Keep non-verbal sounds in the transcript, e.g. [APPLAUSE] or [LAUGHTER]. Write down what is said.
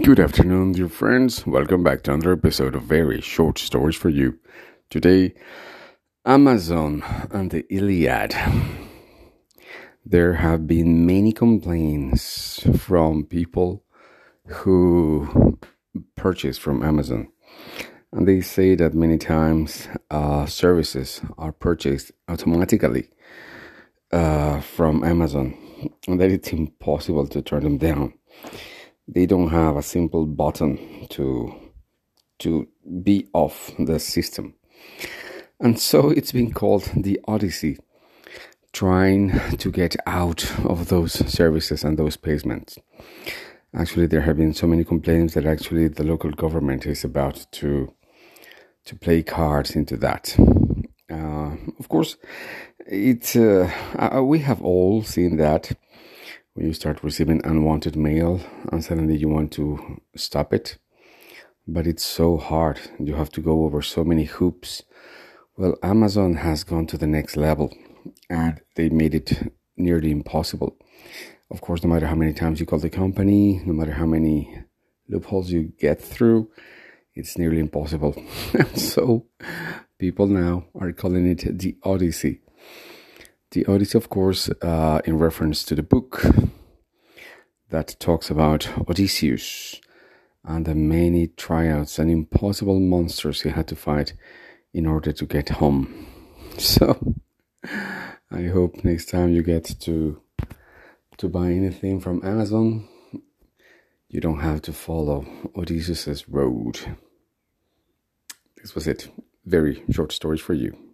Good afternoon, dear friends. Welcome back to another episode of Very Short Stories for You. Today, Amazon and the Iliad. There have been many complaints from people who purchase from Amazon. And they say that many times uh, services are purchased automatically uh, from Amazon and that it's impossible to turn them down they don't have a simple button to to be off the system. And so it's been called the Odyssey, trying to get out of those services and those payments. Actually, there have been so many complaints that actually the local government is about to to play cards into that. Uh, of course, it uh, uh we have all seen that when you start receiving unwanted mail and suddenly you want to stop it. But it's so hard. You have to go over so many hoops. Well, Amazon has gone to the next level and they made it nearly impossible. Of course, no matter how many times you call the company, no matter how many loopholes you get through, it's nearly impossible. [LAUGHS] so people now are calling it the Odyssey. The Odyssey, of course, uh, in reference to the book that talks about Odysseus and the many tryouts and impossible monsters he had to fight in order to get home. [LAUGHS] So I hope next time you get to to buy anything from Amazon, you don't have to follow Odysseus's road. This was it. Very short stories for you.